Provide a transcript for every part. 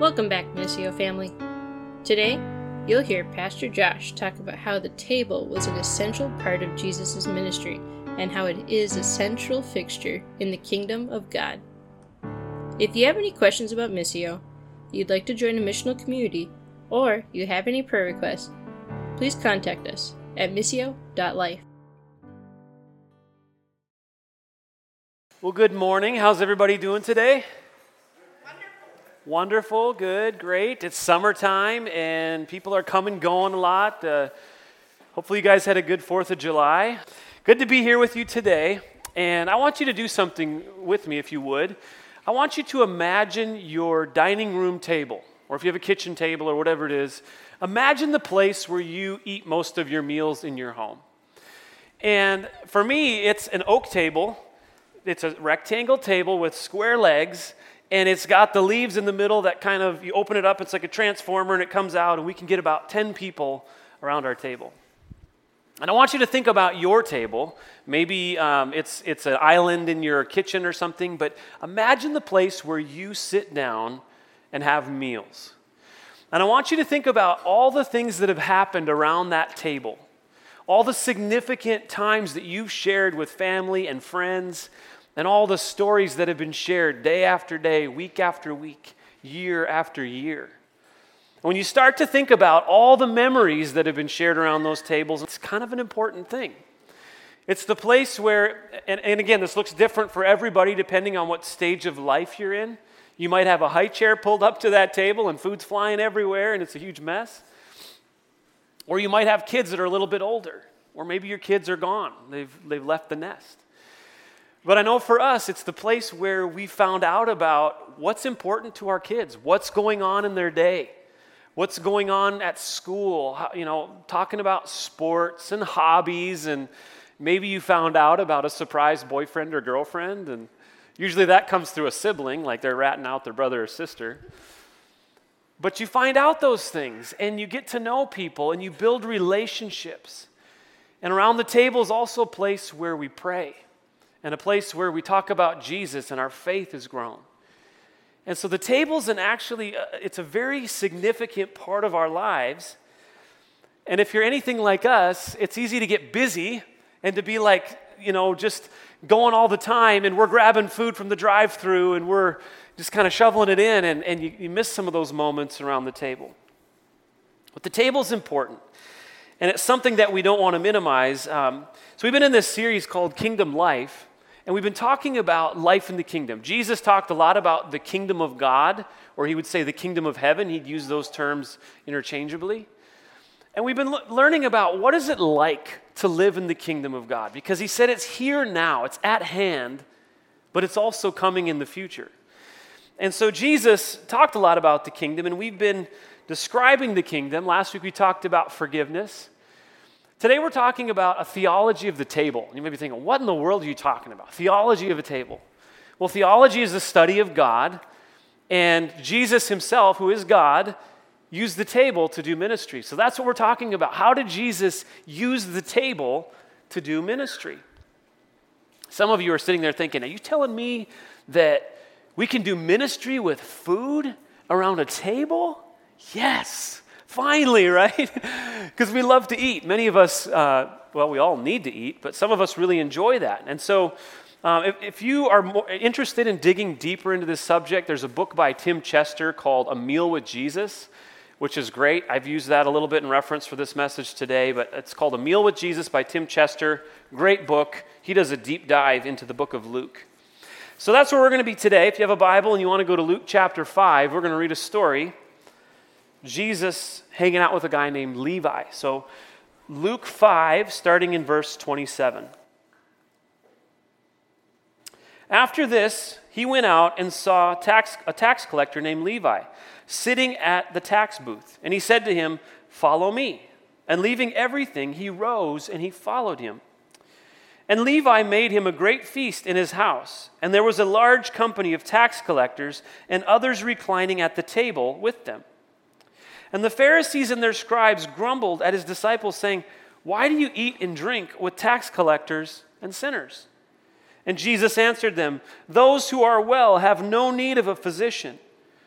Welcome back, Missio family. Today, you'll hear Pastor Josh talk about how the table was an essential part of Jesus' ministry and how it is a central fixture in the kingdom of God. If you have any questions about Missio, you'd like to join a missional community, or you have any prayer requests, please contact us at missio.life. Well, good morning. How's everybody doing today? Wonderful, good, great. It's summertime and people are coming, going a lot. Uh, hopefully, you guys had a good 4th of July. Good to be here with you today. And I want you to do something with me, if you would. I want you to imagine your dining room table, or if you have a kitchen table or whatever it is, imagine the place where you eat most of your meals in your home. And for me, it's an oak table. It's a rectangle table with square legs, and it's got the leaves in the middle that kind of, you open it up, it's like a transformer, and it comes out, and we can get about 10 people around our table. And I want you to think about your table. Maybe um, it's, it's an island in your kitchen or something, but imagine the place where you sit down and have meals. And I want you to think about all the things that have happened around that table, all the significant times that you've shared with family and friends, and all the stories that have been shared day after day, week after week, year after year. When you start to think about all the memories that have been shared around those tables, it's kind of an important thing. It's the place where, and, and, again, this looks different for everybody depending on what stage of life you're in. You might have a high chair pulled up to that table and food's flying everywhere and it's a huge mess. Or you might have kids that are a little bit older. Or maybe your kids are gone, they've, they've left the nest. But I know for us, it's the place where we found out about what's important to our kids, what's going on in their day what's going on at school, you know, talking about sports and hobbies, and maybe you found out about a surprise boyfriend or girlfriend, and usually that comes through a sibling, like they're ratting out their brother or sister. But you find out those things, and you get to know people, and you build relationships. And around the table is also a place where we pray, and a place where we talk about Jesus, and our faith is grown. And so the table's an actually, uh, it's a very significant part of our lives. And if you're anything like us, it's easy to get busy and to be like, you know, just going all the time and we're grabbing food from the drive through and we're just kind of shoveling it in and, and you, you miss some of those moments around the table. But the table's important. And it's something that we don't want to minimize. Um, so we've been in this series called Kingdom Life. And we've been talking about life in the kingdom. Jesus talked a lot about the kingdom of God, or he would say the kingdom of heaven. He'd use those terms interchangeably. And we've been le- learning about what is it like to live in the kingdom of God because he said it's here now, it's at hand, but it's also coming in the future. And so Jesus talked a lot about the kingdom, and we've been describing the kingdom. Last week we talked about forgiveness. Today we're talking about a theology of the table. You may be thinking, what in the world are you talking about? Theology of a table. Well, theology is the study of God, and Jesus himself, who is God, used the table to do ministry. So that's what we're talking about. How did Jesus use the table to do ministry? Some of you are sitting there thinking, are you telling me that we can do ministry with food around a table? Yes. Finally, right? Because we love to eat. Many of us, uh, well, we all need to eat, but some of us really enjoy that. And so, um, if, if, you are interested in digging deeper into this subject, there's a book by Tim Chester called A Meal with Jesus, which is great. I've used that a little bit in reference for this message today, but it's called A Meal with Jesus by Tim Chester. Great book. He does a deep dive into the book of Luke. So that's where we're going to be today. If you have a Bible and you want to go to Luke chapter 5, we're going to read a story Jesus hanging out with a guy named Levi. So, Luke 5, starting in verse 27. After this, he went out and saw tax, a tax collector named Levi sitting at the tax booth. And he said to him, Follow me. And leaving everything, he rose and he followed him. And Levi made him a great feast in his house, and there was a large company of tax collectors and others reclining at the table with them. And the Pharisees and their scribes grumbled at his disciples, saying, Why do you eat and drink with tax collectors and sinners? And Jesus answered them, Those who are well have no need of a physician,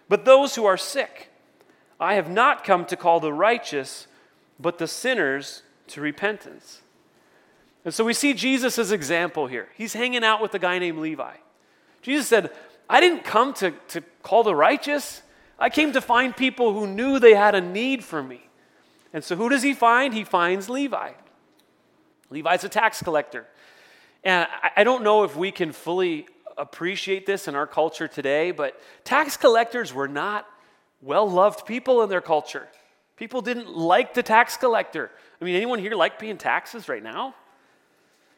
but those who are sick. I have not come to call the righteous, but the sinners to repentance. And so we see Jesus' example here. He's hanging out with a guy named Levi. Jesus said, I didn't come to, to call the righteous. I came to find people who knew they had a need for me. And so who does he find? He finds Levi. Levi's a tax collector. And I don't know if we can fully appreciate this in our culture today, but tax collectors were not well loved people in their culture. People didn't like the tax collector. I mean, anyone here like paying taxes right now?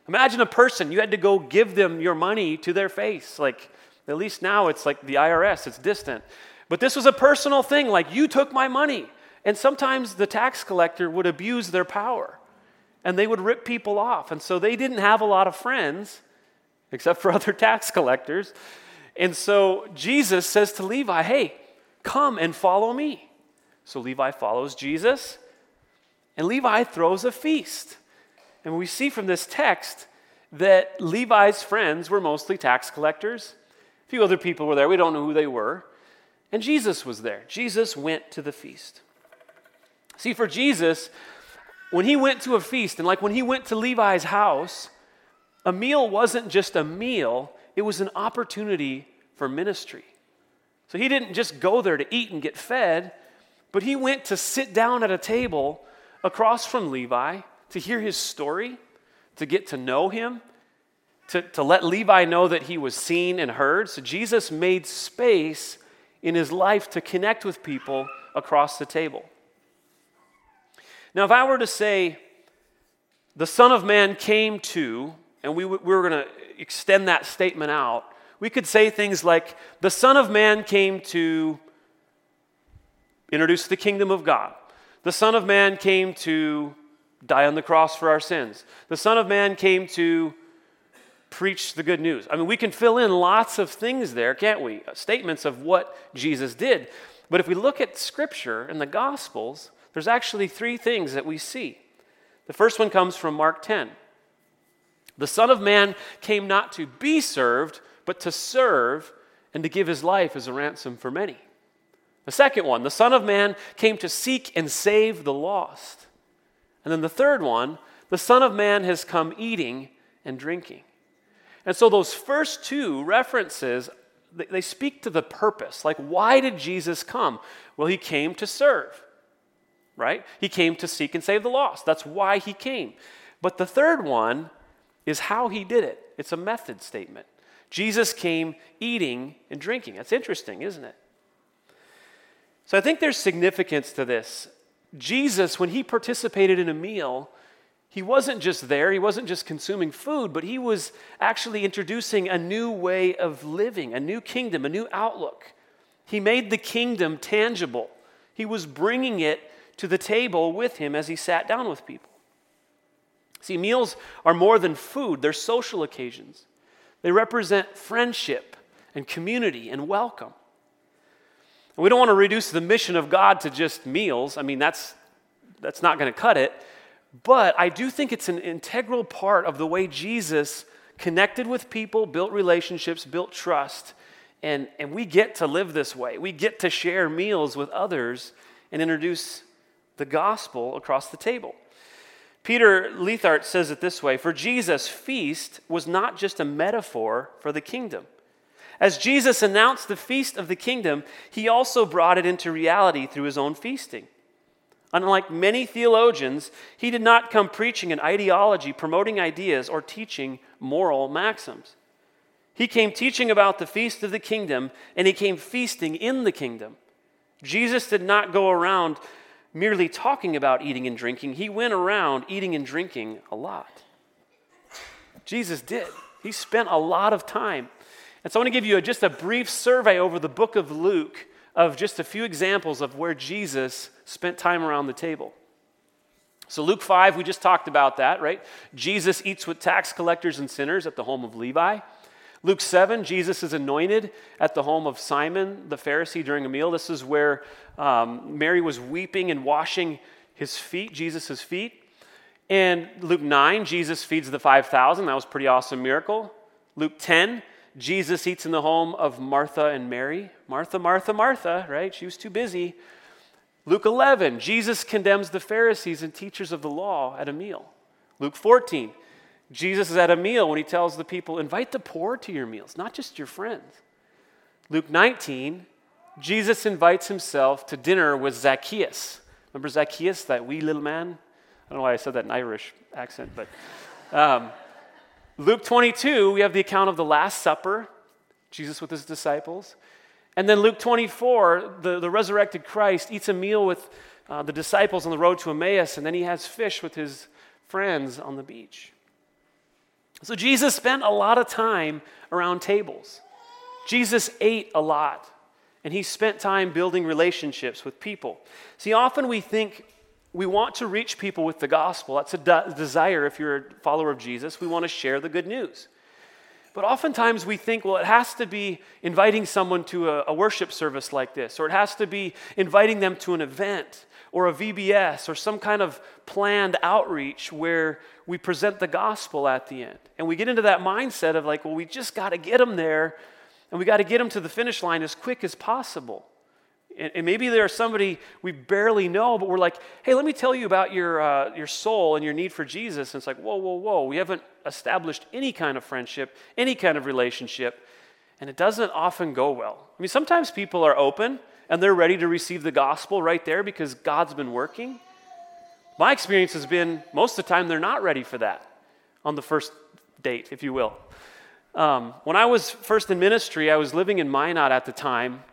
Imagine a person, you had to go give them your money to their face. Like, at least now it's like the IRS, it's distant. But this was a personal thing, like, you took my money. And sometimes the tax collector would abuse their power and they would rip people off. And so they didn't have a lot of friends except for other tax collectors. And so Jesus says to Levi, Hey, come and follow me. So Levi follows Jesus, and Levi throws a feast. And we see from this text that Levi's friends were mostly tax collectors. A few other people were there. We don't know who they were. And Jesus was there. Jesus went to the feast. See, for Jesus, when he went to a feast, and like when he went to Levi's house, a meal wasn't just a meal, it was an opportunity for ministry. So he didn't just go there to eat and get fed, but he went to sit down at a table across from Levi to hear his story, to get to know him, to, to let Levi know that he was seen and heard. So Jesus made space in his life to connect with people across the table. Now, if I were to say, the Son of Man came to, and we, we were going to extend that statement out, we could say things like, the Son of Man came to introduce the kingdom of God. The Son of Man came to die on the cross for our sins. The Son of Man came to preach the good news. I mean, we can fill in lots of things there, can't we? Statements of what Jesus did. But if we look at Scripture and the Gospels, there's actually three things that we see. The first one comes from Mark 10. The Son of Man came not to be served, but to serve and to give his life as a ransom for many. The second one, the Son of Man came to seek and save the lost. And then the third one, the Son of Man has come eating and drinking. And so those first two references, they speak to the purpose. Like, why did Jesus come? Well, he came to serve right? He came to seek and save the lost. That's why he came. But the third one is how he did it. It's a method statement. Jesus came eating and drinking. That's interesting, isn't it? So I think there's significance to this. Jesus, when he participated in a meal, he wasn't just there, he wasn't just consuming food, but he was actually introducing a new way of living, a new kingdom, a new outlook. He made the kingdom tangible, he was bringing it to the table with him as he sat down with people. See, meals are more than food, they're social occasions. They represent friendship and community and welcome. And we don't want to reduce the mission of God to just meals. I mean, that's, that's not going to cut it. But I do think it's an integral part of the way Jesus connected with people, built relationships, built trust. And, and we get to live this way. We get to share meals with others and introduce the gospel across the table. Peter Leithart says it this way For Jesus' feast was not just a metaphor for the kingdom. As Jesus announced the feast of the kingdom, he also brought it into reality through his own feasting. Unlike many theologians, he did not come preaching an ideology, promoting ideas, or teaching moral maxims. He came teaching about the feast of the kingdom, and he came feasting in the kingdom. Jesus did not go around merely talking about eating and drinking, he went around eating and drinking a lot. Jesus did. He spent a lot of time. And so I want to give you a, just a brief survey over the book of Luke of just a few examples of where Jesus spent time around the table. So, Luke 5, we just talked about that, right? Jesus eats with tax collectors and sinners at the home of Levi. Luke 7, Jesus is anointed at the home of Simon the Pharisee during a meal. This is where um, Mary was weeping and washing his feet, Jesus' feet. And Luke 9, Jesus feeds the 5,000. That was pretty awesome miracle. Luke 10, Jesus eats in the home of Martha and Mary. Martha, Martha, Martha, right? She was too busy. Luke 11, Jesus condemns the Pharisees and teachers of the law at a meal. Luke 14, Jesus is at a meal when he tells the people, invite the poor to your meals, not just your friends. Luke 19, Jesus invites himself to dinner with Zacchaeus. Remember Zacchaeus, that wee little man? I don't know why I said that in Irish accent, but um, Luke 22, we have the account of the Last Supper, Jesus with his disciples. And then Luke 24, the, the resurrected Christ eats a meal with uh, the disciples on the road to Emmaus, and then he has fish with his friends on the beach. So Jesus spent a lot of time around tables. Jesus ate a lot, and he spent time building relationships with people. See, often we think we want to reach people with the gospel. That's a de- desire if you're a follower of Jesus. We want to share the good news. But oftentimes we think, well, it has to be inviting someone to a, a, worship service like this, or it has to be inviting them to an event, or a VBS, or some kind of planned outreach where we present the gospel at the end. And we get into that mindset of like, well, we just got to get them there, and we got to get them to the finish line as quick as possible. And, and maybe there's somebody we barely know, but we're like, hey, let me tell you about your, uh, your soul and your need for Jesus. And it's like, whoa, whoa, whoa. We haven't established any kind of friendship, any kind of relationship, and it doesn't often go well. I mean, sometimes people are open and they're ready to receive the gospel right there because God's been working. My experience has been most of the time they're not ready for that on the first date, if you will. Um, when I was first in ministry, I was living in Minot at the time,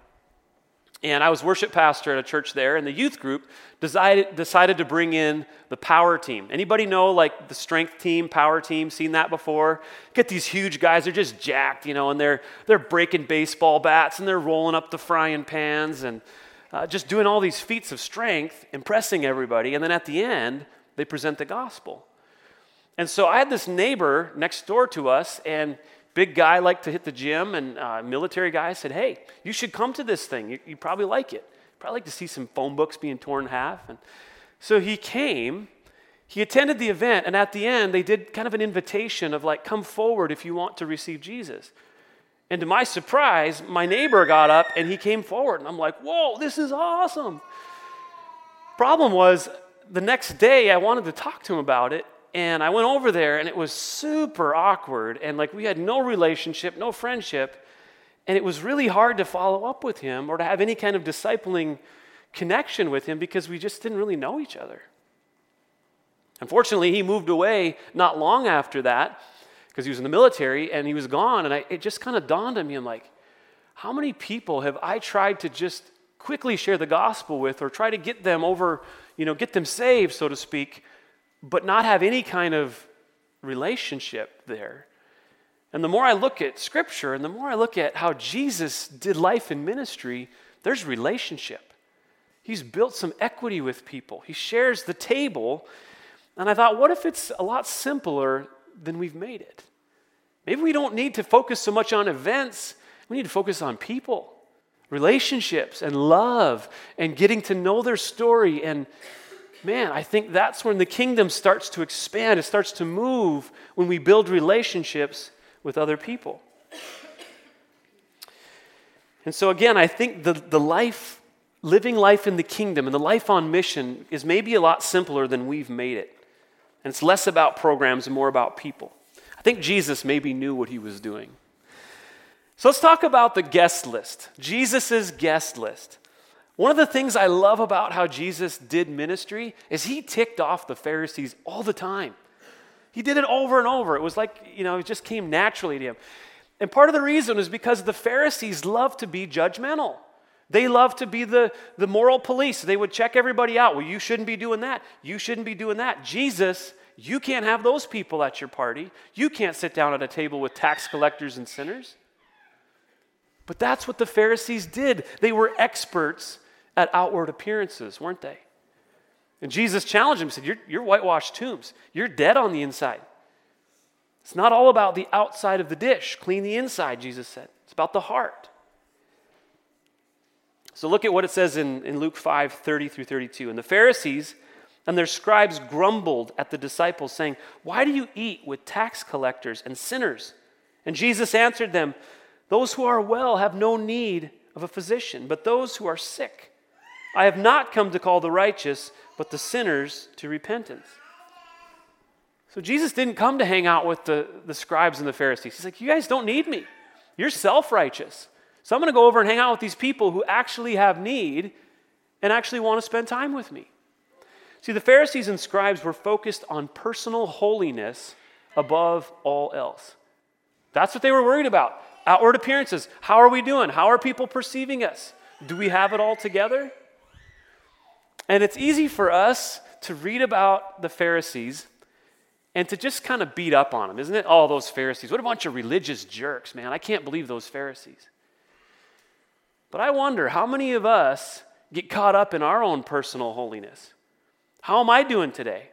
and I was worship pastor at a church there, and the youth group decided, decided to bring in the power team. Anybody know like the strength team, power team, seen that before? Get these huge guys, they're just jacked, you know, and they're, they're breaking baseball bats and they're rolling up the frying pans and uh, just doing all these feats of strength, impressing everybody. And then at the end, they present the gospel. And so I had this neighbor next door to us, and big guy liked to hit the gym, and uh, military guy said, Hey, you should come to this thing. You, you probably like it. Probably like to see some phone books being torn in half. And so he came, he attended the event, and at the end, they did kind of an invitation of like, Come forward if you want to receive Jesus. And to my surprise, my neighbor got up and he came forward, and I'm like, Whoa, this is awesome. Problem was, the next day I wanted to talk to him about it, and I went over there and it was super awkward. And like we had no relationship, no friendship. And it was really hard to follow up with him or to have any kind of discipling connection with him because we just didn't really know each other. Unfortunately, he moved away not long after that because he was in the military and he was gone. And I, it just kind of dawned on me I'm like, how many people have I tried to just quickly share the gospel with or try to get them over, you know, get them saved, so to speak, but not have any kind of relationship there. And the more I look at Scripture and the more I look at how Jesus did life in ministry, there's relationship. He's built some equity with people, he shares the table. And I thought, what if it's a lot simpler than we've made it? Maybe we don't need to focus so much on events, we need to focus on people, relationships, and love, and getting to know their story and man, I think that's when the kingdom starts to expand. It starts to move when we build relationships with other people. And so, again, I think the, the life, living life in the kingdom and the life on mission is maybe a lot simpler than we've made it. And it's less about programs and more about people. I think Jesus maybe knew what he was doing. So let's talk about the guest list, Jesus' guest list. One of the things I love about how Jesus did ministry is he ticked off the Pharisees all the time. He did it over and over. It was like, you know, it just came naturally to him. And part of the reason is because the Pharisees love to be judgmental. They love to be the, the moral police. They would check everybody out. Well, you shouldn't be doing that. You shouldn't be doing that. Jesus, you can't have those people at your party. You can't sit down at a table with tax collectors and sinners. But that's what the Pharisees did. They were experts at outward appearances, weren't they? And Jesus challenged him, said, you're, you're whitewashed tombs. You're dead on the inside. It's not all about the outside of the dish. Clean the inside, Jesus said. It's about the heart. So look at what it says in, in Luke 5 30 through 32. And the Pharisees and their scribes grumbled at the disciples, saying, Why do you eat with tax collectors and sinners? And Jesus answered them, Those who are well have no need of a physician, but those who are sick. I have not come to call the righteous, but the sinners to repentance. So Jesus didn't come to hang out with the, the scribes and the Pharisees. He's like, You guys don't need me. You're self righteous. So I'm going to go over and hang out with these people who actually have need and actually want to spend time with me. See, the Pharisees and scribes were focused on personal holiness above all else. That's what they were worried about. Outward appearances. How are we doing? How are people perceiving us? Do we have it all together? And it's easy for us to read about the Pharisees and to just kind of beat up on them, isn't it? All those Pharisees. What a bunch of religious jerks, man. I can't believe those Pharisees. But I wonder how many of us get caught up in our own personal holiness? How am I doing today?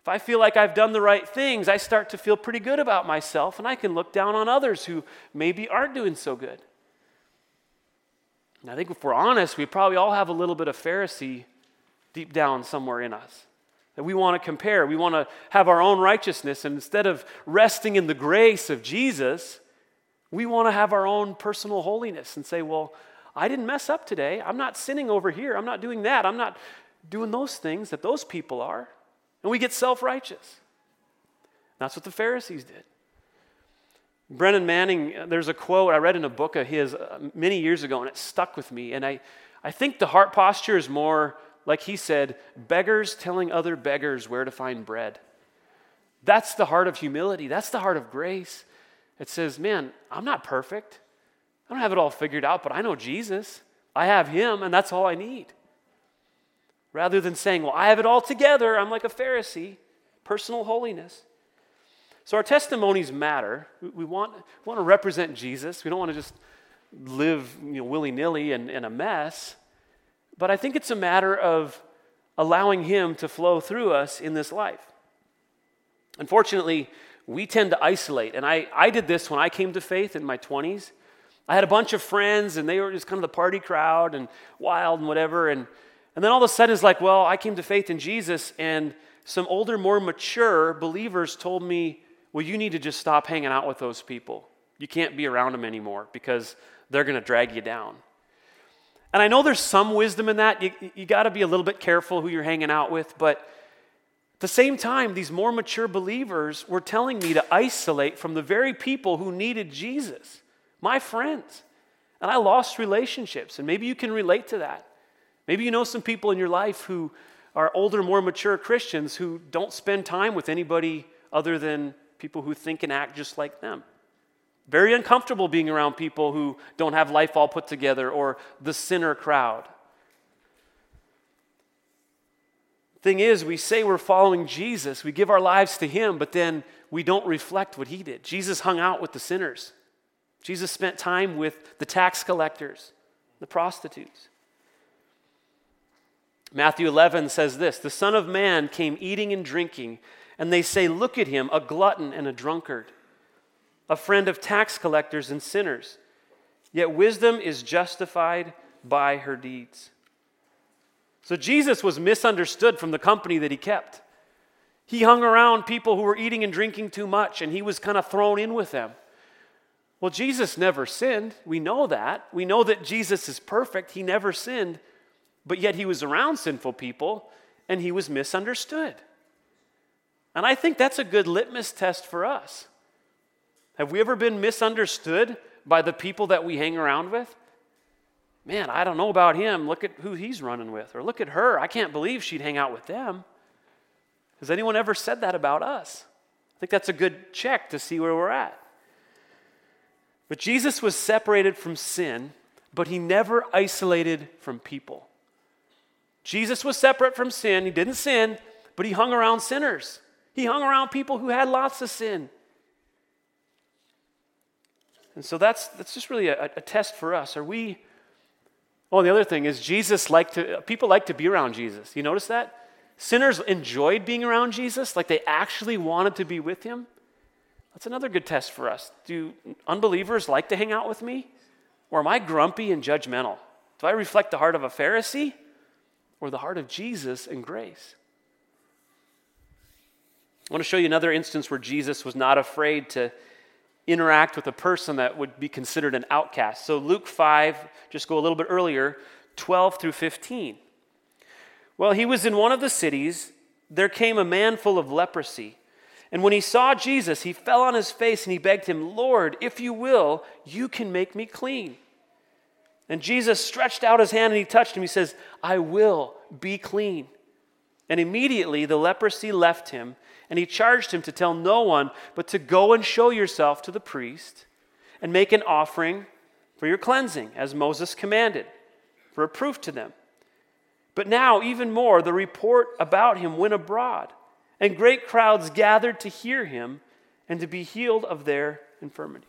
If I feel like I've done the right things, I start to feel pretty good about myself, and I can look down on others who maybe aren't doing so good. And I think if we're honest, we probably all have a little bit of Pharisee deep down somewhere in us. That we want to compare, we want to have our own righteousness, and instead of resting in the grace of Jesus, we want to have our own personal holiness and say, well, I didn't mess up today. I'm not sinning over here. I'm not doing that. I'm not doing those things that those people are. And we get self righteous. That's what the Pharisees did. Brennan Manning, there's a quote I read in a book of his uh, many years ago, and it stuck with me. And I, I think the heart posture is more, like he said, beggars telling other beggars where to find bread. That's the heart of humility. That's the heart of grace. It says, man, I'm not perfect. I don't have it all figured out, but I know Jesus. I have him, and that's all I need rather than saying, Well, I have it all together. I'm like a Pharisee, personal holiness. So our testimonies matter. We want, we want to represent Jesus. We don't want to just live you know, willy nilly and in a mess. But I think it's a matter of allowing Him to flow through us in this life. Unfortunately, we tend to isolate. And I, I did this when I came to faith in my 20s. I had a bunch of friends, and they were just kind of the party crowd and wild and whatever. And and then all of a sudden, it's like, well, I came to faith in Jesus, and some older, more mature believers told me, well, you need to just stop hanging out with those people. You can't be around them anymore because they're going to drag you down. And I know there's some wisdom in that. You, you got to be a little bit careful who you're hanging out with. But at the same time, these more mature believers were telling me to isolate from the very people who needed Jesus, my friends. And I lost relationships. And maybe you can relate to that. Maybe you know some people in your life who are older, more mature Christians who don't spend time with anybody other than people who think and act just like them. Very uncomfortable being around people who don't have life all put together or the sinner crowd. Thing is, we say we're following Jesus, we give our lives to Him, but then we don't reflect what He did. Jesus hung out with the sinners, Jesus spent time with the tax collectors, the prostitutes. Matthew 11 says this The Son of Man came eating and drinking, and they say, Look at him, a glutton and a drunkard, a friend of tax collectors and sinners. Yet wisdom is justified by her deeds. So Jesus was misunderstood from the company that he kept. He hung around people who were eating and drinking too much, and he was kind of thrown in with them. Well, Jesus never sinned. We know that. We know that Jesus is perfect. He never sinned but yet he was around sinful people and he was misunderstood. And I think that's a good litmus test for us. Have we ever been misunderstood by the people that we hang around with? Man, I don't know about him. Look at who he's running with. Or look at her. I can't believe she'd hang out with them. Has anyone ever said that about us? I think that's a good check to see where we're at. But Jesus was separated from sin, but he never isolated from people. Jesus was separate from sin. He didn't sin, but he hung around sinners. He hung around people who had lots of sin. And so that's, that's just really a, a test for us. Are we, oh, the other thing is Jesus like to, people like to be around Jesus. You notice that? Sinners enjoyed being around Jesus, like they actually wanted to be with him. That's another good test for us. Do unbelievers like to hang out with me? Or am I grumpy and judgmental? Do I reflect the heart of a Pharisee? or the heart of Jesus and grace. I want to show you another instance where Jesus was not afraid to interact with a person that would be considered an outcast. So, Luke 5, just go a little bit earlier, 12 through 15. Well, he was in one of the cities. There came a man full of leprosy. And when he saw Jesus, he fell on his face and he begged him, Lord, if you will, you can make me clean. And Jesus stretched out his hand and he touched him. He says, I will be clean. And immediately the leprosy left him, and he charged him to tell no one, but to go and show yourself to the priest and make an offering for your cleansing, as Moses commanded, for a proof to them. But now, even more, the report about him went abroad, and great crowds gathered to hear him and to be healed of their infirmities.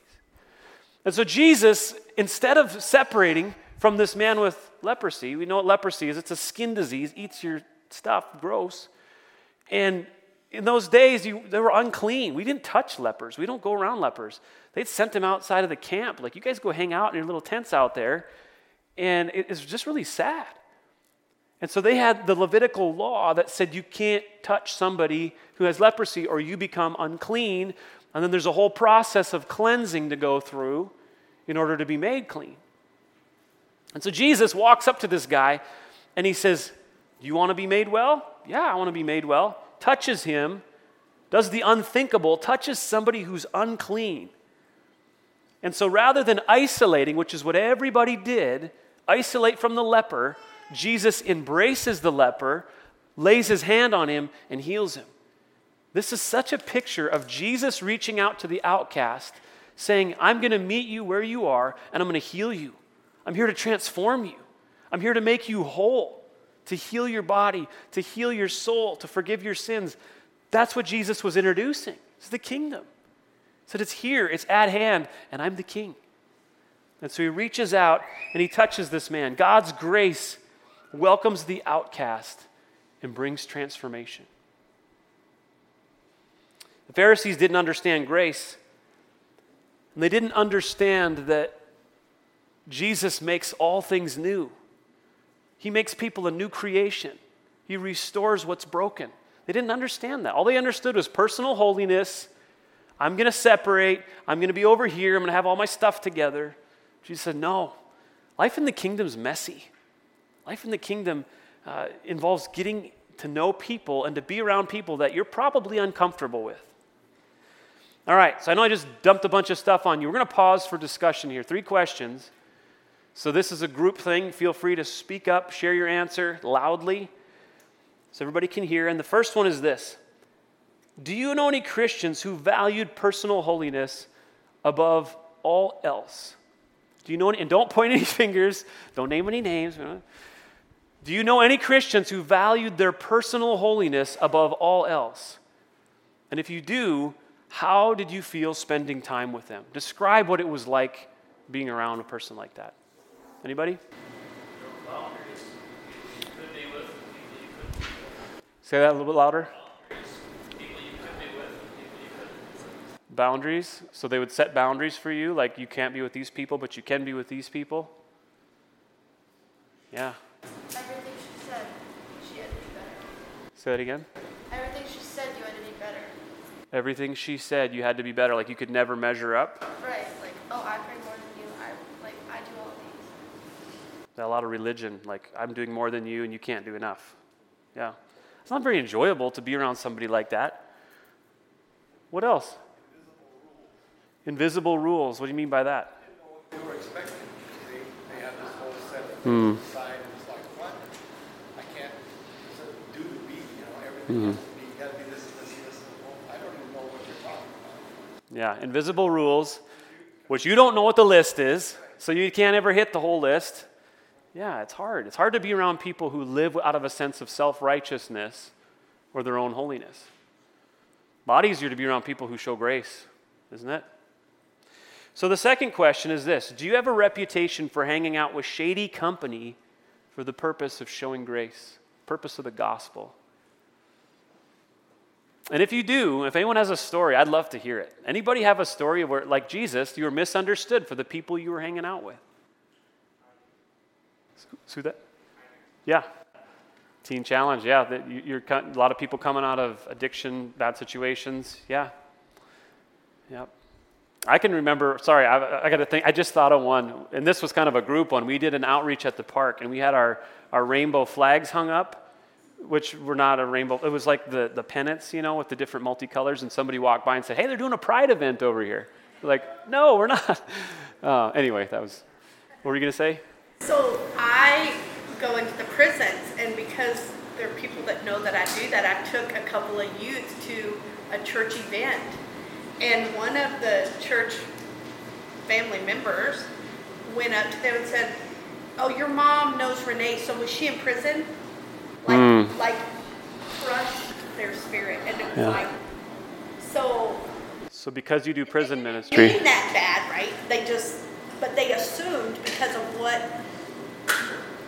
And so, Jesus, instead of separating from this man with leprosy, we know what leprosy is it's a skin disease, eats your stuff, gross. And in those days, you, they were unclean. We didn't touch lepers. We don't go around lepers. They'd sent them outside of the camp. Like, you guys go hang out in your little tents out there. And it, it's just really sad. And so they had the Levitical law that said you can't touch somebody who has leprosy or you become unclean. And then there's a whole process of cleansing to go through in order to be made clean. And so Jesus walks up to this guy and he says, you want to be made well? Yeah, I want to be made well. Touches him, does the unthinkable, touches somebody who's unclean. And so rather than isolating, which is what everybody did, isolate from the leper, Jesus embraces the leper, lays his hand on him, and heals him. This is such a picture of Jesus reaching out to the outcast, saying, I'm going to meet you where you are, and I'm going to heal you. I'm here to transform you. I'm here to make you whole to heal your body, to heal your soul, to forgive your sins. That's what Jesus was introducing. It's the kingdom. He said, It's here, it's at hand, and I'm the king. And so he reaches out and he touches this man. God's grace welcomes the outcast and brings transformation. The Pharisees didn't understand grace, and they didn't understand that Jesus makes all things new. He makes people a new creation. He restores what's broken. They didn't understand that. All they understood was personal holiness. I'm going to separate. I'm going to be over here. I'm going to have all my stuff together. Jesus said, No. Life in the kingdom is messy. Life in the kingdom uh, involves getting to know people and to be around people that you're probably uncomfortable with. All right, so I know I just dumped a bunch of stuff on you. We're going to pause for discussion here. Three questions. So, this is a group thing. Feel free to speak up, share your answer loudly so everybody can hear. And the first one is this Do you know any Christians who valued personal holiness above all else? Do you know any, and don't point any fingers, don't name any names. Do you know any Christians who valued their personal holiness above all else? And if you do, how did you feel spending time with them? Describe what it was like being around a person like that. Anybody? Say that a little bit louder. Boundaries. So they would set boundaries for you, like you can't be with these people, but you can be with these people. Yeah. Everything she said, she better. Say that again. Everything she said, you had to be better. Everything she said, you had to be better. Like you could never measure up. Right. Like, oh, I more than you. I like I do all these. A lot of religion, like I'm doing more than you and you can't do enough. Yeah. It's not very enjoyable to be around somebody like that. What else? Invisible rules. What do you mean by that? They were expecting. They, they had this whole set of Hmm. sign, it's like, what? I can't do the beat, you know, everything has to be, you gotta be this, this, this. I don't even know what you're talking about. Yeah, invisible rules, which you don't know what the list is, so you can't ever hit the whole list. Yeah, it's hard. It's hard to be around people who live out of a sense of self righteousness or their own holiness. A lot easier to be around people who show grace, isn't it? So the second question is this Do you have a reputation for hanging out with shady company for the purpose of showing grace, purpose of the gospel? And if you do, if anyone has a story, I'd love to hear it. Anybody have a story where, like Jesus, you were misunderstood for the people you were hanging out with? Who that? Yeah. Teen Challenge, yeah. that you- You're a lot of people coming out of addiction, bad situations. Yeah. Yep. I can remember, sorry, I, I got to think, I just thought of one, and this was kind of a group one. We did an outreach at the park, and we had our, our rainbow flags hung up, which were not a rainbow, it was like the, the pennants, you know, with the different multicolors, and somebody walked by and said, hey, they're doing a pride event over here. We're like, no, we're not. Uh, anyway, that was, what were you to say? So I go into the prisons, and because there are people that know that I do that, I took a couple of youth to a church event. And one of the church family members went up to them and said, Oh, your mom knows Renee, so was she in prison? Like, Mm. like crushed their spirit. And it was Yeah. like, so So because you do prison ministry, being that bad, right? They just, but they assumed because of what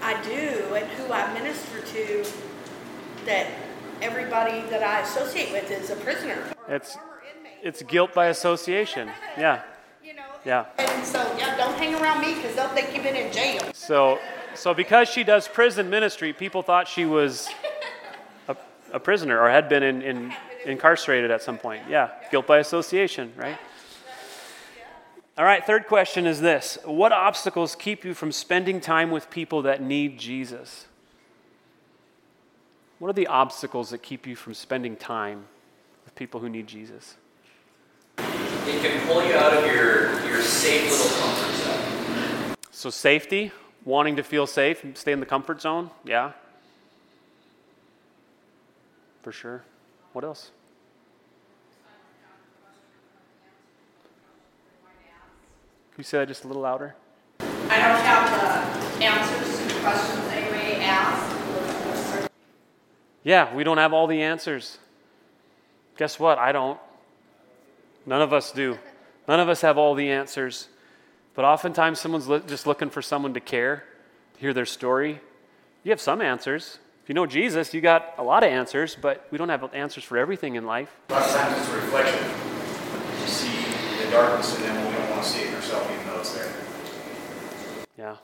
I do and who I minister to, that everybody that I associate with is a prisoner It's- a it's guilt by association. Yeah, You know? yeah. And so, yeah, don't hang around me because they'll think you've been in jail. So, so because she does prison ministry, people thought she was a, a prisoner or had been in, in, incarcerated at some point. Yeah, guilt by association, right? All right, third question is this What obstacles keep you from spending time with people that need Jesus? What are the obstacles that keep you from spending time with people who need Jesus? It can pull you out of your, your safe little comfort zone. So, safety, wanting to feel safe, stay in the comfort zone, yeah. For sure. What else? You say that just a little louder? I don't have the answers to the questions they may ask. Yeah, we don't have all the answers. Guess what? I don't. None of us do. None of us have all the answers. But oftentimes, someone's li- just looking for someone to care, to hear their story. You have some answers. If you know Jesus, you got a lot of answers, but we don't have answers for everything in life. A lot of times it's a reflection. You see the darkness in them when we don't want to see it in ourselves, even though it's there. Yeah.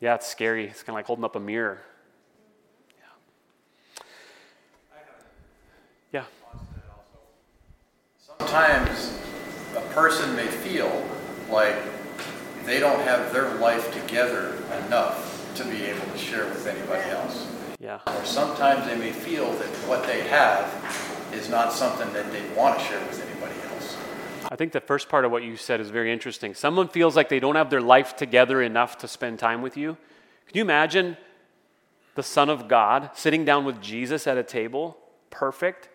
Yeah, it's scary. It's kind of like holding up a mirror. Yeah. Yeah. Sometimes a person may feel like they don't have their life together enough to be able to share with anybody else. Yeah. Or sometimes they may feel that what they have is not something that they want to share with anybody. I think the first part of what you said is very interesting. Someone feels like they don't have their life together enough to spend time with you. Can you imagine the Son of God sitting down with Jesus at a table, perfect,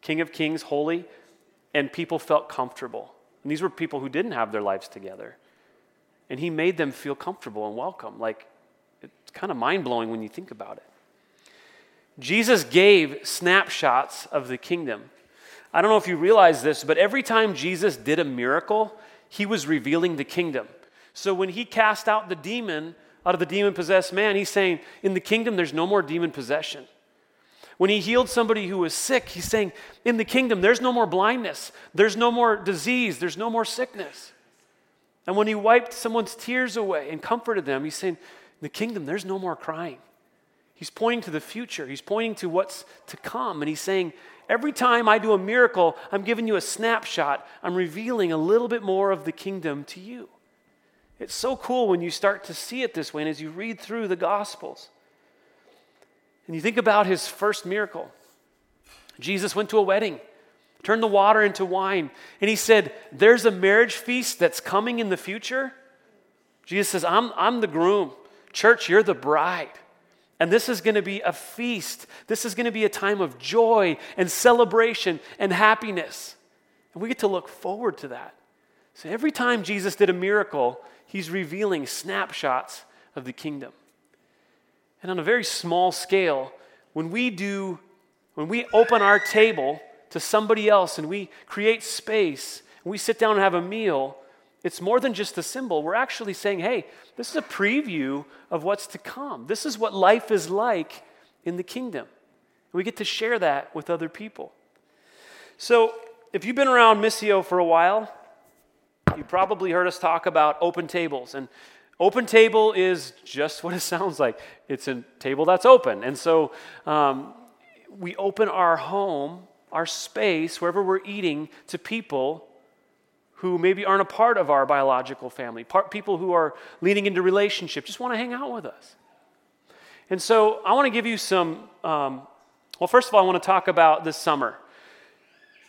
King of Kings, holy, and people felt comfortable? And these were people who didn't have their lives together. And he made them feel comfortable and welcome. Like, it's kind of mind blowing when you think about it. Jesus gave snapshots of the kingdom. I don't know if you realize this, but every time Jesus did a miracle, he was revealing the kingdom. So when he cast out the demon out of the demon possessed man, he's saying, In the kingdom, there's no more demon possession. When he healed somebody who was sick, he's saying, In the kingdom, there's no more blindness, there's no more disease, there's no more sickness. And when he wiped someone's tears away and comforted them, he's saying, In the kingdom, there's no more crying. He's pointing to the future. He's pointing to what's to come. And he's saying, every time I do a miracle, I'm giving you a snapshot. I'm revealing a little bit more of the kingdom to you. It's so cool when you start to see it this way and as you read through the Gospels. And you think about his first miracle. Jesus went to a wedding, turned the water into wine, and he said, There's a marriage feast that's coming in the future. Jesus says, I'm, I'm the groom. Church, you're the bride. And this is going to be a feast. This is going to be a time of joy and celebration and happiness. And we get to look forward to that. So every time Jesus did a miracle, he's revealing snapshots of the kingdom. And on a very small scale, when we do, when we open our table to somebody else and we create space and we sit down and have a meal, it's more than just a symbol. We're actually saying, hey, this is a preview of what's to come. This is what life is like in the kingdom. We get to share that with other people. So, if you've been around Missio for a while, you probably heard us talk about open tables. And open table is just what it sounds like it's a table that's open. And so, um, we open our home, our space, wherever we're eating, to people who maybe aren't a part of our biological family, part, people who are leading into relationship, just want to hang out with us. And so I want to give you some, um, well, first of all, I want to talk about this summer.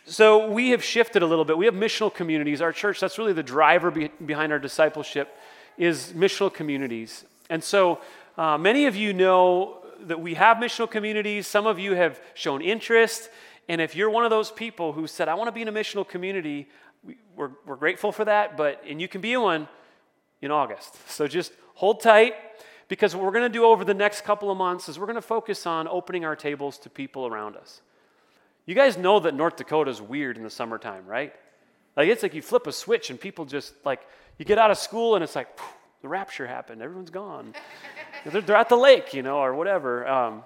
So we have shifted a little bit. We have missional communities. Our church, that's really the driver be- behind our discipleship, is missional communities. And so uh, many of you know that we have missional communities. Some of you have shown interest. And if you're one of those people who said, I want to be in a missional community, we, we're, we're grateful for that. But, and you can be one in August. So just hold tight because what we're going to do over the next couple of months is we're going to focus on opening our tables to people around us. You guys know that North Dakota is weird in the summertime, right? Like it's like you flip a switch and people just like you get out of school and it's like phew, the rapture happened, everyone's gone. they're, they're, at the lake, you know, or whatever. Um,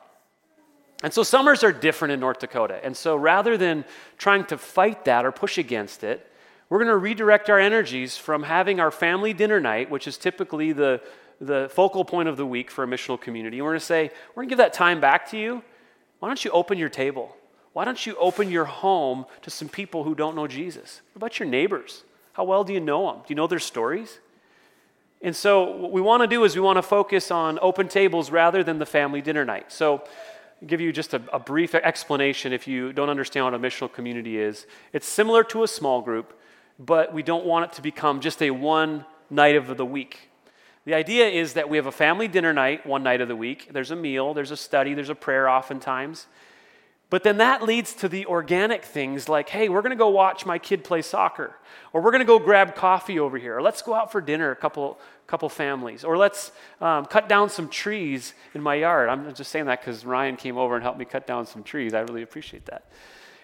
and so summers are different in North Dakota. And so rather than trying to fight that or push against it, we're going to redirect our energies from having our family dinner night, which is typically the, the focal point of the week for a missional community. And we're going to say, we're going to give that time back to you. Why don't you open your table? Why don't you open your home to some people who don't know Jesus? What about your neighbors? How well do you know them? Do you know their stories? And so, what we want to do is we want to focus on open tables rather than the family dinner night. So, I'll give you just a, a brief explanation if you don't understand what a missional community is. It's similar to a small group, but we don't want it to become just a one night of the week. The idea is that we have a family dinner night one night of the week. There's a meal, there's a study, there's a prayer oftentimes. But then that leads to the organic things like, hey, we're going to go watch my kid play soccer, or we're going to go grab coffee over here, or let's go out for dinner, a couple, couple families, or let's um, cut down some trees in my yard. I'm just saying that because Ryan came over and helped me cut down some trees. I really appreciate that.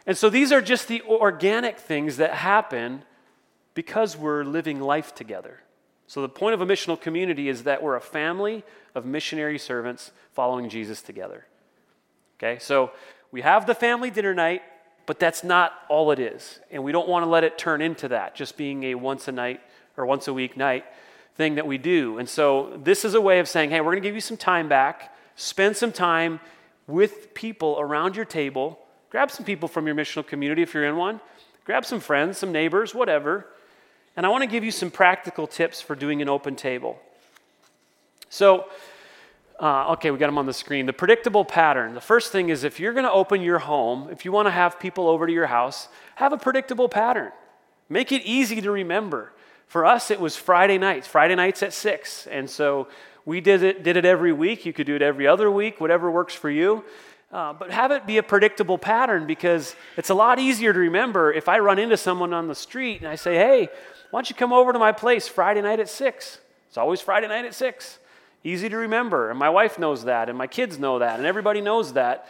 And so these are just the organic things that happen because we're living life together. So the point of a missional community is that we're a family of missionary servants following Jesus together. Okay, so we have the family dinner night, but that's not all it is. And we don't want to let it turn into that, just being a once a night or once a week night thing that we do. And so this is a way of saying, hey, we're going to give you some time back. Spend some time with people around your table. Grab some people from your missional community if you're in one. Grab some friends, some neighbors, whatever. And I want to give you some practical tips for doing an open table. So, uh, okay, we got them on the screen. The predictable pattern. The first thing is if you're going to open your home, if you want to have people over to your house, have a predictable pattern. Make it easy to remember. For us, it was Friday nights, Friday nights at 6. And so we did it, did it every week. You could do it every other week, whatever works for you. Uh, but have it be a predictable pattern because it's a lot easier to remember if I run into someone on the street and I say, hey, why don't you come over to my place Friday night at 6? It's always Friday night at 6. Easy to remember. And my wife knows that, and my kids know that, and everybody knows that,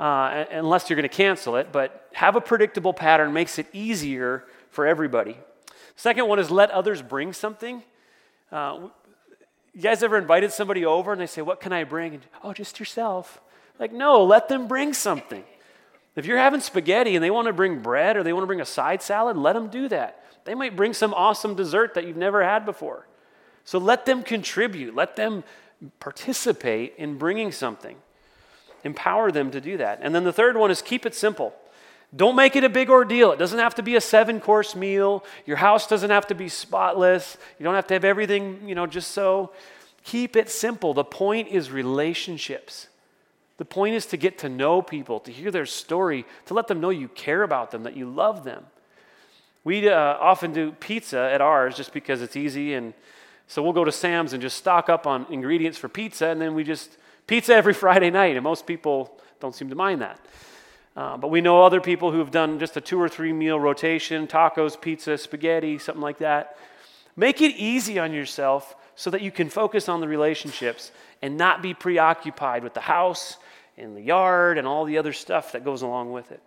uh, unless you're going to cancel it. But have a predictable pattern makes it easier for everybody. Second one is let others bring something. Uh, you guys ever invited somebody over and they say, What can I bring? And, oh, just yourself. Like, no, let them bring something. If you're having spaghetti and they want to bring bread or they want to bring a side salad, let them do that. They might bring some awesome dessert that you've never had before. So let them contribute, let them participate in bringing something. Empower them to do that. And then the third one is keep it simple. Don't make it a big ordeal. It doesn't have to be a seven course meal. Your house doesn't have to be spotless. You don't have to have everything, you know, just so. Keep it simple. The point is relationships. The point is to get to know people, to hear their story, to let them know you care about them, that you love them. We uh, often do pizza at ours just because it's easy and so we'll go to Sam's and just stock up on ingredients for pizza, and then we just pizza every Friday night, and most people don't seem to mind that. Uh, but we know other people who've done just a two or three meal rotation tacos, pizza, spaghetti, something like that. Make it easy on yourself so that you can focus on the relationships and not be preoccupied with the house and the yard and all the other stuff that goes along with it.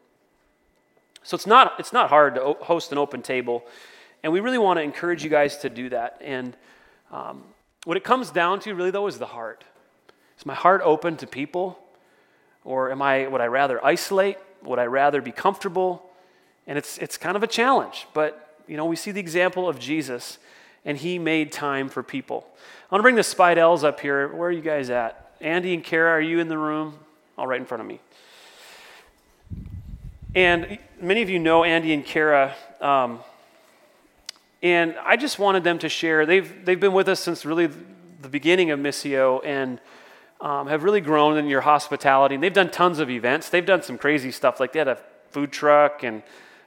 So it's not, it's not hard to host an open table, and we really want to encourage you guys to do that. And um, what it comes down to, really, though, is the heart. Is my heart open to people? Or am I, would I rather isolate? Would I rather be comfortable? And it's, it's kind of a challenge, but, you know, we see the example of Jesus, and he made time for people. I want to bring the Spidels up here. Where are you guys at? Andy and Kara, are you in the room? All right in front of me. And many of you know Andy and Kara. Um, And I just wanted them to share. They've, they've been with us since really the beginning of Missio and um, have really grown in your hospitality. And they've done tons of events. They've done some crazy stuff. Like they had a food truck and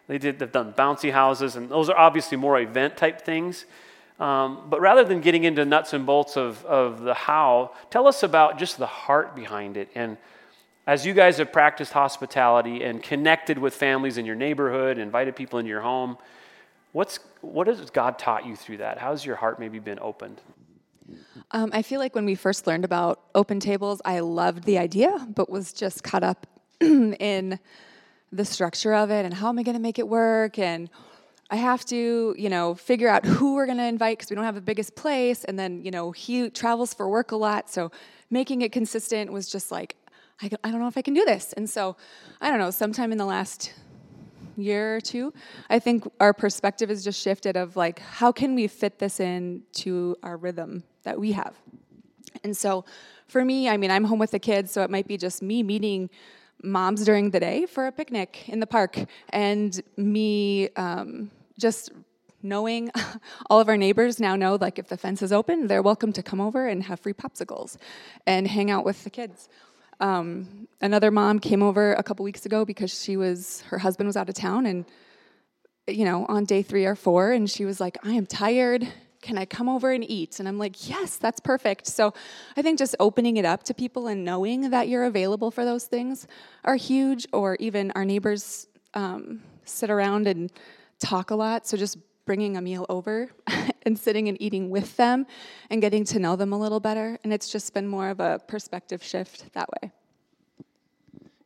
they did, they've done bouncy houses. And those are obviously more event type things. Um, but rather than getting into nuts and bolts of, of the how, tell us about just the heart behind it. And as you guys have practiced hospitality and connected with families in your neighborhood, invited people into your home, what's, what has God taught you through that? How's your heart maybe been opened? Um, I feel like when we first learned about open tables, I loved the idea, but was just caught up in the structure of it and how am I going to make it work and I have to, you know, figure out who we're going to invite because we don't have the biggest place. And then, you know, he travels for work a lot. So making it consistent was just like, I, I don't know if I can do this. And so, I don't know, sometime in the last year or two, I think our perspective has just shifted of like, how can we fit this in to our rhythm that we have? And so for me, I mean, I'm home with the kids, so it might be just me meeting moms during the day for a picnic in the park and me um, just knowing all of our neighbors now know like if the fence is open they're welcome to come over and have free popsicles and hang out with the kids um, another mom came over a couple weeks ago because she was her husband was out of town and you know on day three or four and she was like i am tired. Can i come over and eat? And i'm like yes that's perfect. So i think just opening it up to people and knowing that you're available for those things are huge or even our neighbors um, sit around and talk a lot, so just bringing a meal over and sitting and eating with them and getting to know them a little better. And it's just been more of a perspective shift that way.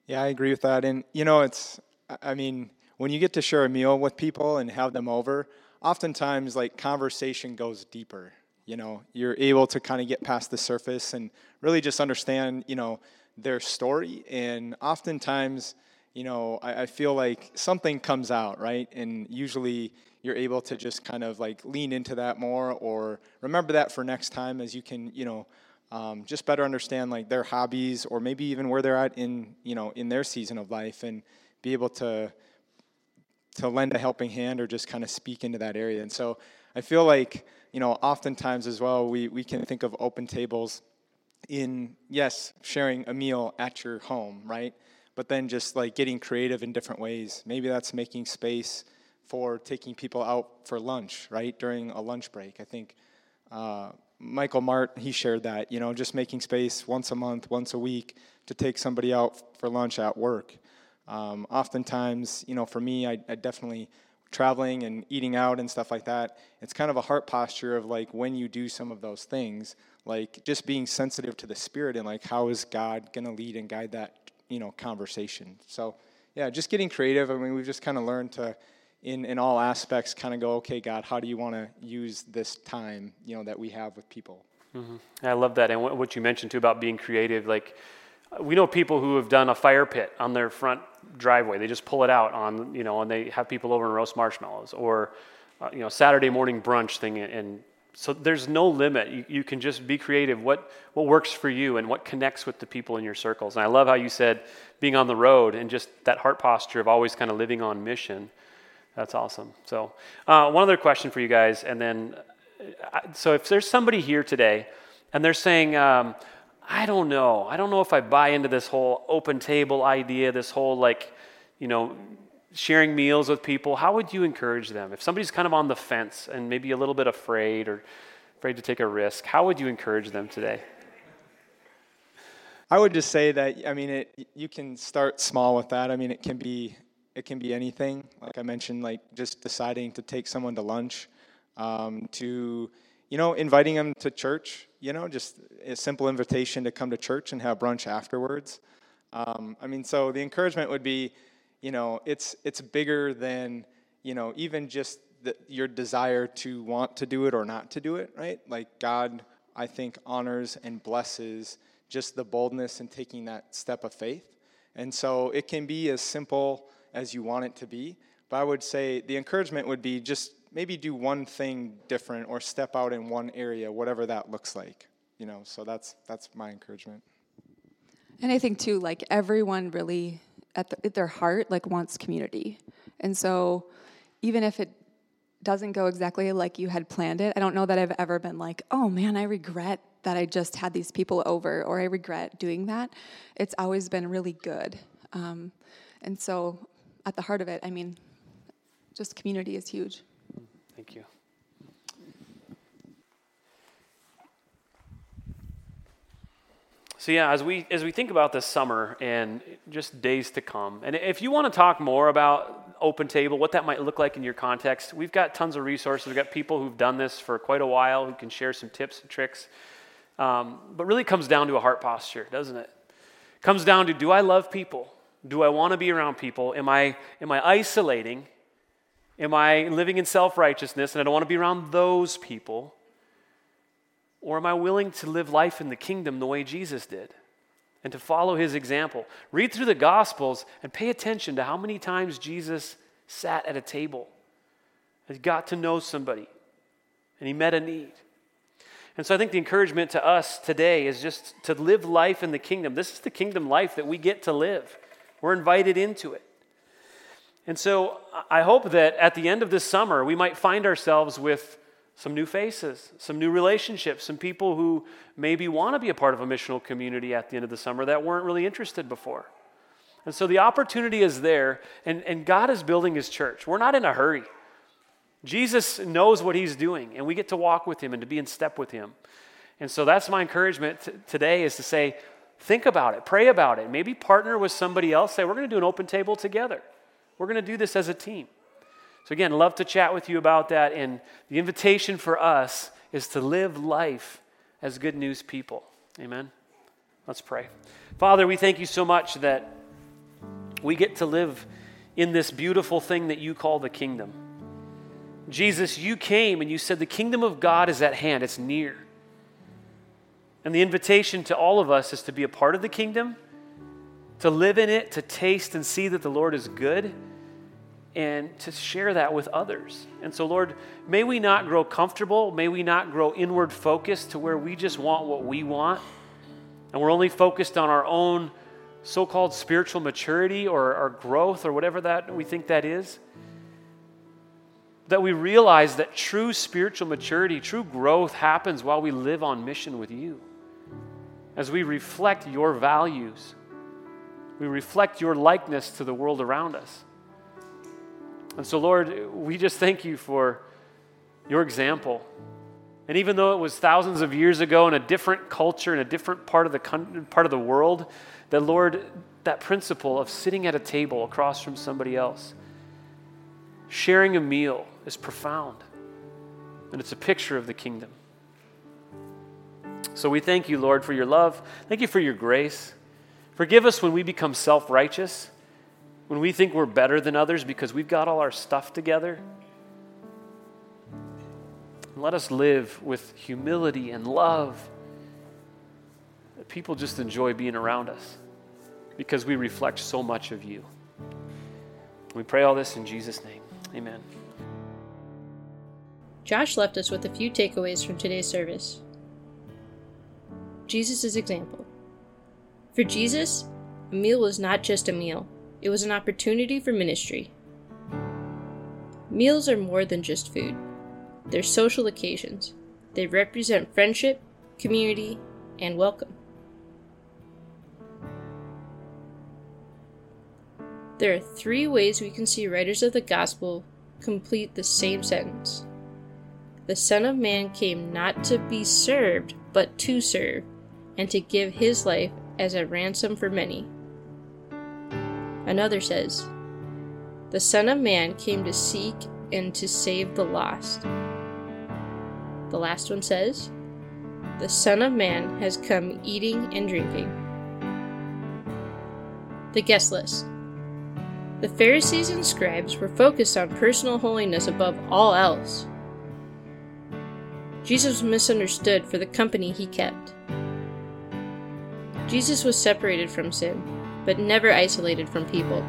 Yeah, I agree with that. And, you know, it's, I mean, when you get to share a meal with people and have them over, oftentimes, like, conversation goes deeper. You know, you're able to kind of get past the surface and really just understand, you know, their story. And oftentimes, you know, I, I, feel like something comes out, right? And usually you're able to just kind of like lean into that more or remember that for next time as you can, you know, um, just better understand like their hobbies or maybe even where they're at in, you know, in their season of life and be able to to lend a helping hand or just kind of speak into that area. And so I feel like, you know, oftentimes as well, we, we can think of open tables in, yes, sharing a meal at your home, right? but then just like getting creative in different ways. Maybe that's making space for taking people out for lunch, right, during a lunch break. I think uh, Michael Mart, he shared that, you know, just making space once a month, once a week to take somebody out for lunch at work. Um, oftentimes, you know, for me, I, I definitely traveling and eating out and stuff like that, it's kind of a heart posture of like when you do some of those things, like just being sensitive to the spirit and like how is God going to lead and guide that you know conversation. So yeah, just getting creative. I mean, we've just kind of learned to, in in all aspects, kind of go, okay, God, how do you want to use this time, you know, that we have with people? Mm-hmm. I love that, and what you mentioned too about being creative, like. We know people who have done a fire pit on their front driveway. They just pull it out on, you know, and they have people over and roast marshmallows, or, uh, you know, Saturday morning brunch thing, and so there's no limit. You, you can just be creative. What, what works for you and what connects with the people in your circles. And I love how you said being on the road and just that heart posture of always kind of living on mission. That's awesome. So, uh, one other question for you guys. And then, uh, so if there's somebody here today and they're saying, um, I don't know. I don't know if I buy into this whole open table idea, this whole like, you know, sharing meals with people, how would you encourage them? If somebody's kind of on the fence and maybe a little bit afraid or afraid to take a risk, how would you encourage them today? I would just say that I mean it you can start small with that. I mean it can be it can be anything. Like I mentioned like just deciding to take someone to lunch um, to you know inviting them to church, you know, just a simple invitation to come to church and have brunch afterwards. Um, I mean so the encouragement would be you know, it's it's bigger than you know even just the, your desire to want to do it or not to do it, right? Like God, I think honors and blesses just the boldness in taking that step of faith, and so it can be as simple as you want it to be. But I would say the encouragement would be just maybe do one thing different or step out in one area, whatever that looks like. You know, so that's that's my encouragement. And I think too, like everyone really at, the, at their heart like wants community and so even if it doesn't go exactly like you had planned it, I don't know that I've ever been like, oh man, I regret that I just had these people over or I regret doing that. It's always been really good. Um, and so, at the heart of it, I mean, just community is huge. Thank you. So yeah, as we as we think about this summer and just days to come, and if you want to talk more about Open Table, what that might look like in your context, we've got tons of resources. We've got people who've done this for quite a while who can share some tips and tricks. Um, but really, comes down to a heart posture, doesn't it? it? Comes down to do I love people? Do I want to be around people? Am I am I isolating? Am I living in self righteousness and I don't want to be around those people? Or am I willing to live life in the kingdom the way Jesus did and to follow his example? Read through the Gospels and pay attention to how many times Jesus sat at a table and got to know somebody and he met a need. And so I think the encouragement to us today is just to live life in the kingdom. This is the kingdom life that we get to live, we're invited into it. And so I hope that at the end of this summer, we might find ourselves with some new faces, some new relationships, some people who maybe want to be a part of a missional community at the end of the summer that weren't really interested before. And so the opportunity is there, and, and God is building his church. We're not in a hurry. Jesus knows what he's doing, and we get to walk with him and to be in step with him. And so that's my encouragement t- today is to say, think about it, pray about it, maybe partner with somebody else. Say, we're going to do an open table together. We're going to do this as a team. So, again, love to chat with you about that. And the invitation for us is to live life as good news people. Amen. Let's pray. Father, we thank you so much that we get to live in this beautiful thing that you call the kingdom. Jesus, you came and you said the kingdom of God is at hand, it's near. And the invitation to all of us is to be a part of the kingdom, to live in it, to taste and see that the Lord is good and to share that with others. And so, Lord, may we not grow comfortable. May we not grow inward focused to where we just want what we want. And we're only focused on our own so called spiritual maturity or our growth or whatever that we think that is. That we realize that true spiritual maturity, true growth happens while we live on mission with you. As we reflect your values, we reflect your likeness to the world around us. And so, Lord, we just thank you for your example. And even though it was thousands of years ago in a different culture, in a different part of the, part of the world, that, Lord, that principle of sitting at a table across from somebody else, sharing a meal is profound. And it's a picture of the kingdom. So we thank you, Lord, for your love. Thank you for your grace. Forgive us when we become self righteous when we think we're better than others because we've got all our stuff together. Let us live with humility and love. People just enjoy being around us because we reflect so much of you. We pray all this in Jesus' name. Amen. Josh left us with a few takeaways from today's service. Jesus' example. For Jesus, a meal was not just a meal, it was an opportunity for ministry. Meals are more than just food, they're social occasions. They represent friendship, community, and welcome. There are three ways we can see writers of the gospel complete the same sentence. The Son of Man came not to be served, but to serve, and to give his life as a ransom for many. Another says, The Son of Man came to seek and to save the lost. The last one says, The Son of Man has come eating and drinking. The guest list. The Pharisees and scribes were focused on personal holiness above all else. Jesus was misunderstood for the company he kept. Jesus was separated from sin but never isolated from people.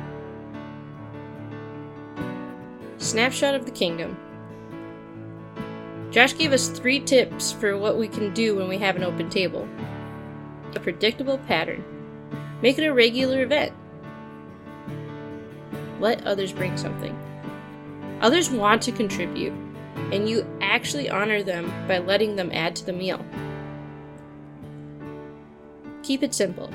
Snapshot of the Kingdom Josh gave us three tips for what we can do when we have an open table. A predictable pattern. Make it a regular event. Let others bring something. Others want to contribute, and you actually honor them by letting them add to the meal. Keep it simple.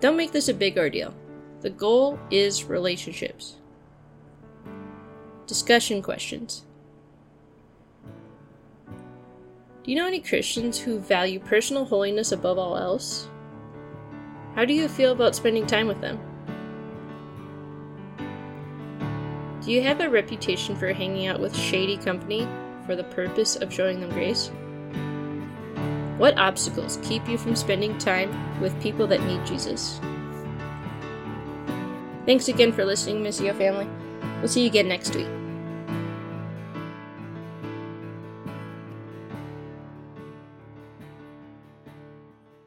Don't make this a big ordeal. The goal is relationships. Discussion questions. Do you know any Christians who value personal holiness above all else? How do you feel about spending time with them? Do you have a reputation for hanging out with shady company for the purpose of showing them grace? What obstacles keep you from spending time with people that need Jesus? Thanks again for listening, Missio family. We'll see you again next week.